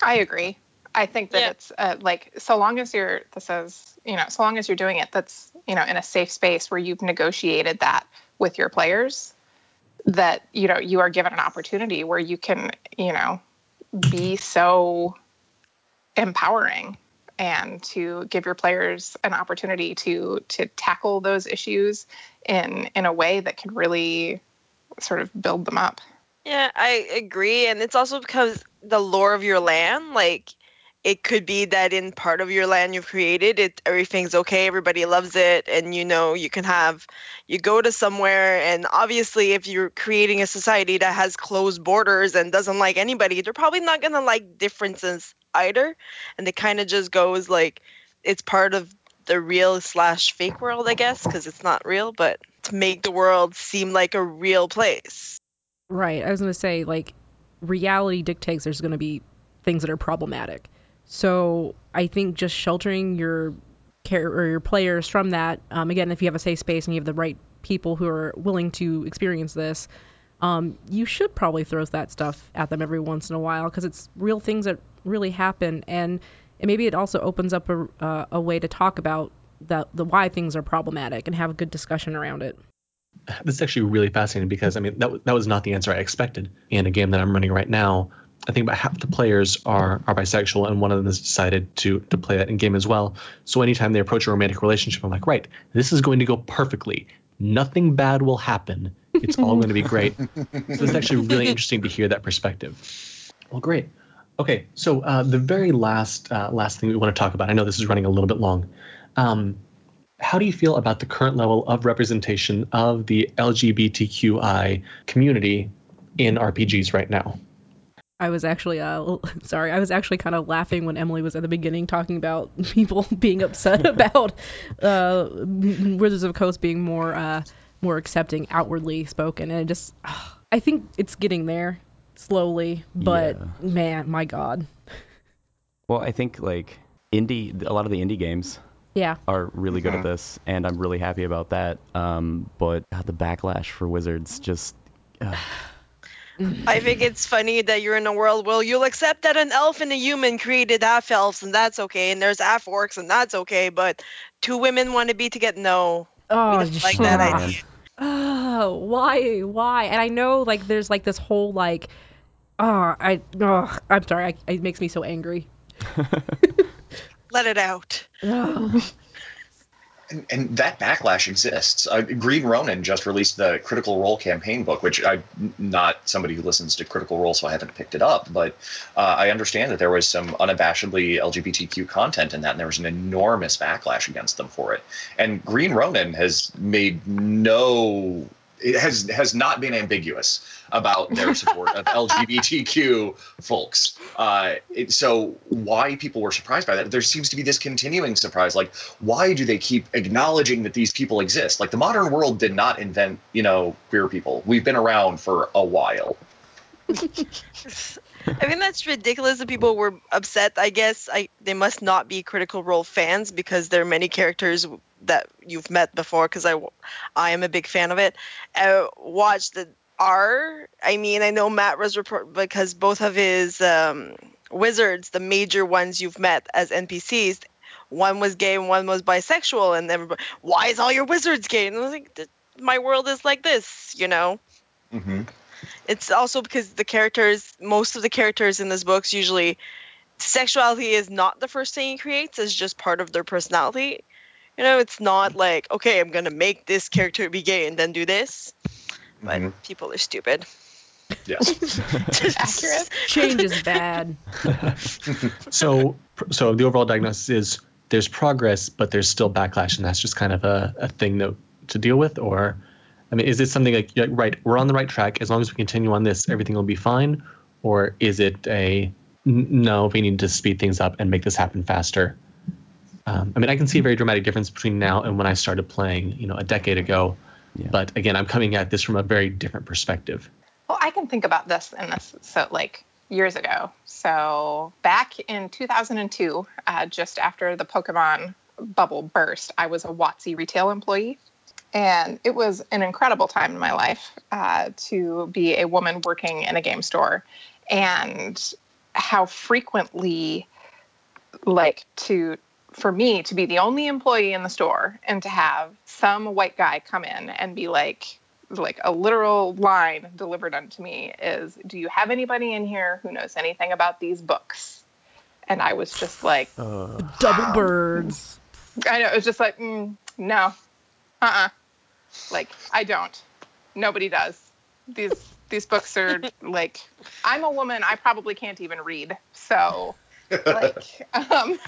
I agree. I think that Yeah. it's uh, like so long as you're this is you know so long as you're doing it that's you know in a safe space where you've negotiated that with your players that you know you are given an opportunity where you can you know be so empowering and to give your players an opportunity to to tackle those issues in in a way that can really sort of build them up. Yeah, I agree. And it's also because the lore of your land, like it could be that in part of your land you've created, it everything's okay, everybody loves it, and you know, you can have you go to somewhere and obviously if you're creating a society that has closed borders and doesn't like anybody, they're probably not gonna like differences either. And it kind of just goes like it's part of the real slash fake world, I guess, because it's not real, but to make the world seem like a real place. Right. I was going to say, like, reality dictates there's going to be things that are problematic. So I think just sheltering your care or your players from that, um, again, if you have a safe space and you have the right people who are willing to experience this, um, you should probably throw that stuff at them every once in a while because it's real things that really happen. And, and maybe it also opens up a, uh, a way to talk about the, the why things are problematic and have a good discussion around it. This is actually really fascinating because I mean that that was not the answer I expected in a game that I'm running right now. I think about half the players are are bisexual, and one of them has decided to to play that in game as well. So anytime they approach a romantic relationship, I'm like, right, this is going to go perfectly. Nothing bad will happen. It's all going to be great. So it's actually really interesting to hear that perspective. Well, great. Okay, so uh, the very last uh, last thing we want to talk about. I know this is running a little bit long. Um, how do you feel about the current level of representation of the LGBTQI community in RPGs right now? I was actually uh sorry, I was actually kind of laughing when Emily was at the beginning talking about people being upset about uh Wizards of Coast being more uh more accepting outwardly spoken and it just I think it's getting there slowly, but Yeah. man, my god. Well, I think like indie, a lot of the indie games Yeah. are really good at this, and I'm really happy about that. Um, but God, the backlash for Wizards just. I think it's funny that you're in a world where you'll accept that an elf and a human created half elves and that's okay, and there's half orcs and that's okay, but two women want to be together. No, Oh, we don't like that up. idea. Oh, why? Why? And I know like there's like this whole like oh, I oh, I'm sorry. I, it makes me so angry. Let it out. Ugh. And, that backlash exists. Uh, Green Ronin just released the Critical Role campaign book, which I'm not somebody who listens to Critical Role, so I haven't picked it up. But uh, I understand that there was some unabashedly LGBTQ content in that, and there was an enormous backlash against them for it. And Green Ronin has made no it has has not been ambiguous about their support of LGBTQ folks. Uh, it, so why people were surprised by that? There seems to be this continuing surprise. Like, why do they keep acknowledging that these people exist? Like, the modern world did not invent, you know, queer people. We've been around for a while. I mean that's ridiculous that people were upset. I guess I they must not be Critical Role fans because there are many characters that you've met before. Because I I am a big fan of it. Uh, watch the R. I mean I know Matt was report because both of his um, wizards, the major ones you've met as NPCs, one was gay and one was bisexual, and everybody, why is all your wizards gay? And I was like, my world is like this, you know. Mm-hmm. It's also because the characters, most of the characters in this books, usually sexuality is not the first thing he creates; it's just part of their personality. You know, it's not like okay, I'm gonna make this character be gay and then do this. But Mhm. people are stupid. Yes. Accurate. Change is bad. so so the overall diagnosis is there's progress, but there's still backlash, and that's just kind of a, a thing that to deal with, or I mean, is it something like yeah, right? We're on the right track. As long as we continue on this, everything will be fine, or is it a no? We need to speed things up and make this happen faster. Um, I mean, I can see a very dramatic difference between now and when I started playing, you know, a decade ago. Yeah. But again, I'm coming at this from a very different perspective. Well, I can think about this in this so like years ago. So back in 2002, uh, just after the Pokemon bubble burst, I was a WotC retail employee, and it was an incredible time in my life uh, to be a woman working in a game store, and how frequently, like to for me to be the only employee in the store and to have some white guy come in and be like like a literal line delivered unto me is do you have anybody in here who knows anything about these books? And i was just like Uh, Double birds. i know it was just like mm, no. Uh-uh. Like i don't. Nobody does. These these books are like i'm a woman. I probably can't even read. So like um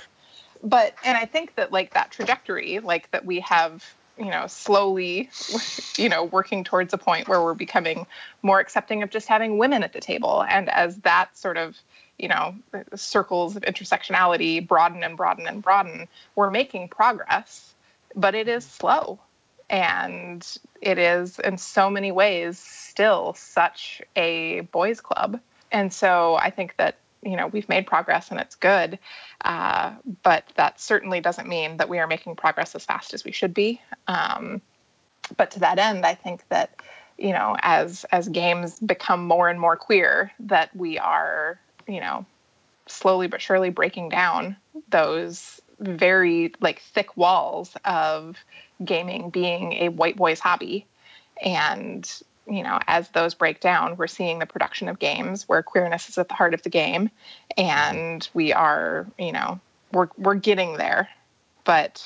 but and i think that like that trajectory like that we have you know slowly you know working towards a point where we're becoming more accepting of just having women at the table. And as that sort of you know circles of intersectionality broaden and broaden and broaden we're making progress but it is slow. And it is in so many ways still such a boys club. And so i think that you know we've made progress and it's good uh, but that certainly doesn't mean that we are making progress as fast as we should be. Um, but to that end i think that you know as as games become more and more queer that we are you know slowly but surely breaking down those very like thick walls of gaming being a white boy's hobby. And you know as those break down we're seeing the production of games where queerness is at the heart of the game and we are you know we're we're getting there. But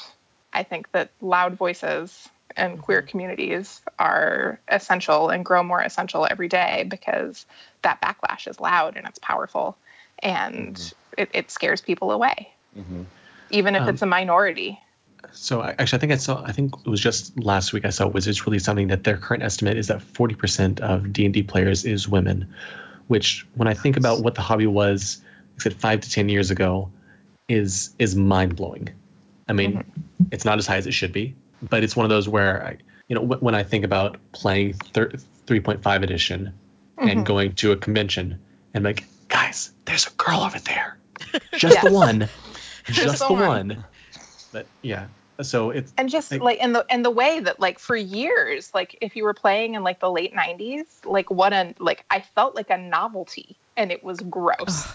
i think that loud voices and queer communities are essential and grow more essential every day because that backlash is loud and it's powerful and it, it scares people away. Mhm. even if Um, it's a minority So I- actually, I think I saw. I think it was just last week I saw Wizards release something that their current estimate is that 40% of D and D players is women, which when I think about what the hobby was, like I said five to ten years ago, is is mind blowing. I mean, mm-hmm. it's not as high as it should be, but it's one of those where I, you know, when I think about playing thir- 3.5 edition and mm-hmm. going to a convention and like, guys, there's a girl over there, just the one, just, the the one. one. But yeah, so it's and just Like- like, and the and the way that like for years like if you were playing in like the late 90s like what a like i felt like a novelty and it was gross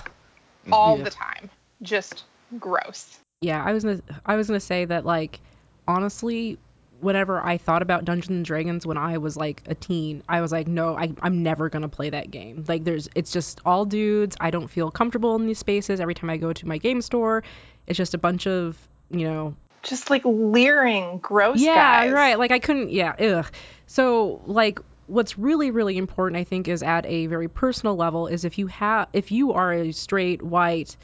all Yeah. the time just gross Yeah, I was gonna I was gonna say that like honestly, whenever I thought about Dungeons and Dragons when I was like a teen, I was like, no, I, I'm never gonna play that game. Like there's it's just all dudes. I don't feel comfortable in these spaces. Every time I go to my game store, it's just a bunch of, you know, just like leering, gross yeah, guys. right. Like I couldn't. Yeah, ugh. So like, what's really really important, I think, is at a very personal level, is if you have if you are a straight white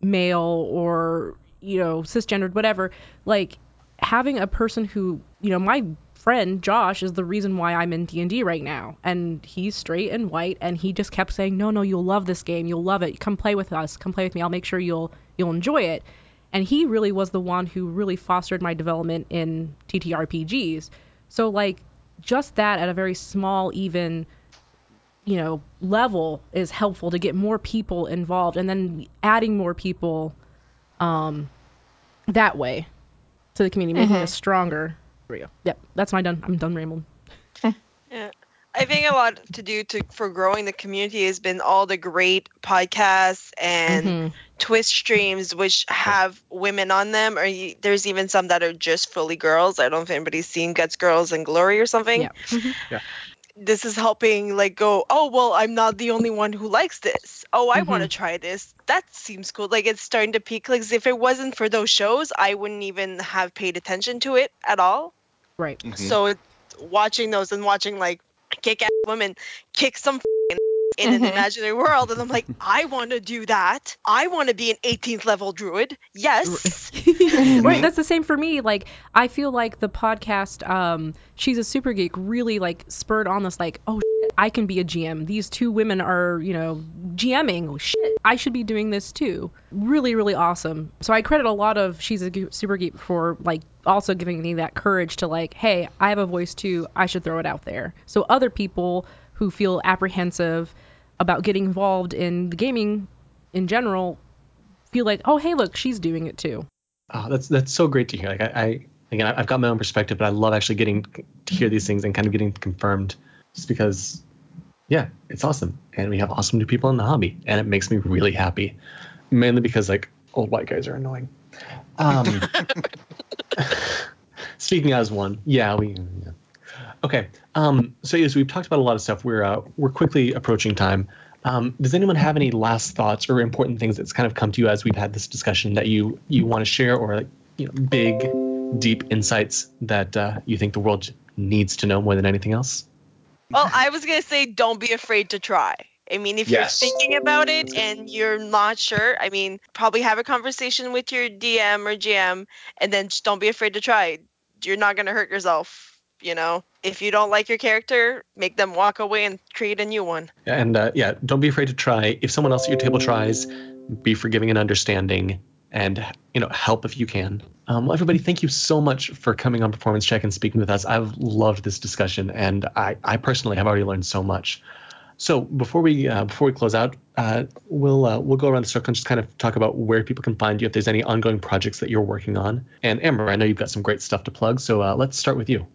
male or you know cisgendered whatever, like having a person who you know my friend Josh is the reason why I'm in D&D right now and he's straight and white and he just kept saying no no you'll love this game you'll love it come play with us come play with me I'll make sure you'll you'll enjoy it and he really was the one who really fostered my development in TTRPGs so like just that at a very small even you know level is helpful to get more people involved and then adding more people um that way to the community making Mhm. us stronger there we go. Yep, that's my done. I'm done rambling. Yeah. I think a lot to do to for growing the community has been all the great podcasts and Mhm. Twitch streams which have women on them, or you, there's even some that are just fully girls. I don't know if anybody's seen Guts Girls and Glory or something. Yeah. Mhm. This is helping, like, go. Oh well, I'm not the only one who likes this. Oh, I want to try this. That seems cool. Like it's starting to peak. Like if it wasn't for those shows, I wouldn't even have paid attention to it at all. Right. Mhm. So it- watching those and watching like kick ass women kick some f***ing in an Mhm. imaginary world, and I'm like, I want to do that. I want to be an 18th level druid. Yes. right. That's the same for me. Like I feel like the podcast, um, she's a super geek, really like spurred on this. Like, oh, shit, I can be a GM. These two women are, you know, GMing. Oh, shit, I should be doing this too. Really, really awesome. So I credit a lot of she's a super geek for like also giving me that courage to like, hey, I have a voice too. I should throw it out there. So other people who feel apprehensive about getting involved in the gaming in general feel like, oh, hey, look, she's doing it too. Oh, that's that's so great to hear. Like I, I again, I've got my own perspective, but I love actually getting to hear these things and kind of getting confirmed, just because, yeah, it's awesome, and we have awesome new people in the hobby, and it makes me really happy, mainly because like old white guys are annoying. Um, speaking as one, yeah, we. Yeah. Okay, um, so yes, we've talked about a lot of stuff. We're uh, we're quickly approaching time. Um, does anyone have any last thoughts or important things that's kind of come to you as we've had this discussion that you you want to share, or like you know, big, deep insights that uh, you think the world needs to know more than anything else? Well, I was gonna say, don't be afraid to try. I mean, if Yes. you're thinking about it and you're not sure, I mean, probably have a conversation with your DM or GM, and then just don't be afraid to try. You're not gonna hurt yourself. You know, if you don't like your character, make them walk away and create a new one. And uh, yeah, don't be afraid to try. If someone else at your table tries, be forgiving and understanding, and you know help if you can. Um, well, everybody, thank you so much for coming on Performance Check and speaking with us. I've loved this discussion, and I, I personally have already learned so much. So before we uh, before we close out, uh, we'll uh, we'll go around the circle and just kind of talk about where people can find you if there's any ongoing projects that you're working on. And Amber, I know you've got some great stuff to plug, so uh, let's start with you.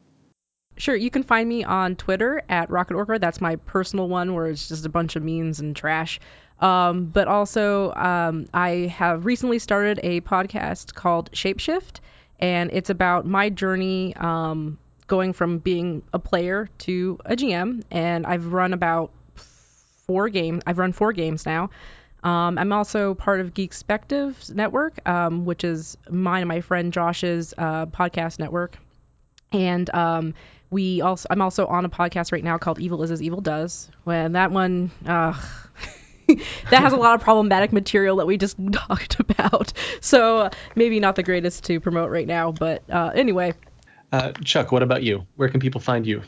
Sure, you can find me on Twitter at Rocket Orca. That's my personal one where it's just a bunch of memes and trash. Um, but also, um, I have recently started a podcast called Shapeshift, and it's about my journey um, going from being a player to a GM. And I've run about four games. I've run four games now. Um, I'm also part of Geekspective Network, um, which is mine and my friend Josh's uh, podcast network. And um, we also, I'm also on a podcast right now called Evil Is as Evil Does. When that one, uh, that has a lot of problematic material that we just talked about. So uh, maybe not the greatest to promote right now, but uh, anyway. Uh, Chuck, what about you? Where can people find you?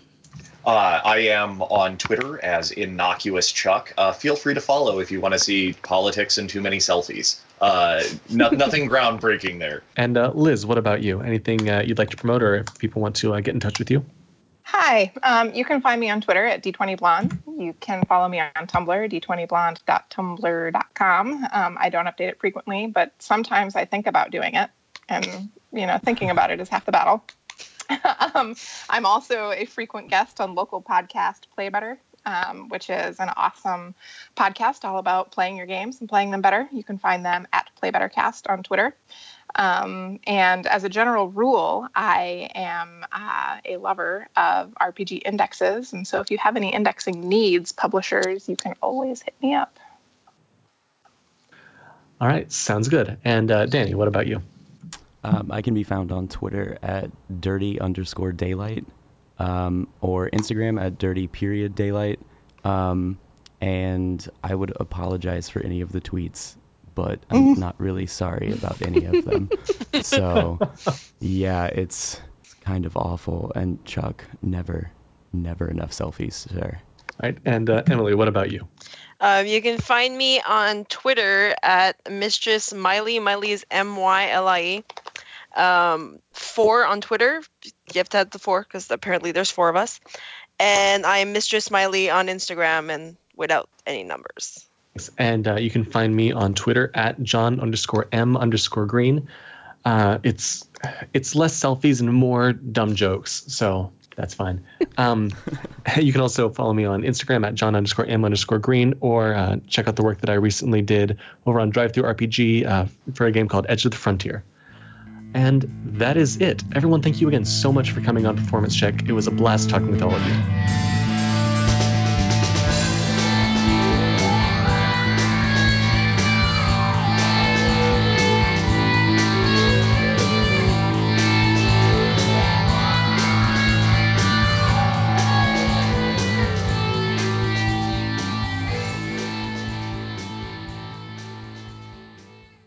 Uh, I am on Twitter as Innocuous Chuck. Uh, feel free to follow if you want to see politics and too many selfies. Uh, no, nothing groundbreaking there. And uh, Liz, what about you? Anything uh, you'd like to promote, or if people want to uh, get in touch with you? Hi, um, you can find me on Twitter at D20Blonde. You can follow me on Tumblr, d20blonde.tumblr.com. Um, I don't update it frequently, but sometimes I think about doing it. And, you know, thinking about it is half the battle. um, I'm also a frequent guest on local podcast Play Better, um, which is an awesome podcast all about playing your games and playing them better. You can find them at Play Better Cast on Twitter. Um, and as a general rule, I am uh, a lover of RPG indexes. And so if you have any indexing needs, publishers, you can always hit me up. All right, sounds good. And uh, Danny, what about you? Um, I can be found on Twitter at dirty underscore daylight um, or Instagram at dirty period daylight. Um, and I would apologize for any of the tweets, but I'm not really sorry about any of them. so, yeah, it's, it's kind of awful. And Chuck, never, never enough selfies, sir. Right. And uh, Emily, what about you? Um, you can find me on Twitter at Mistress Mylie. Mylie is M Y L I E. Um, four on Twitter. You have to have the four because apparently there's four of us. And I'm Mistress Smiley on Instagram and without any numbers. And uh, you can find me on Twitter at John underscore M underscore Green. Uh, it's it's less selfies and more dumb jokes, so that's fine. Um, you can also follow me on Instagram at John underscore M underscore Green, or uh, check out the work that I recently did over on DriveThruRPG uh, for a game called Edge of the Frontier. And that is it. Everyone, thank you again so much for coming on Performance Check. It was a blast talking with all of you.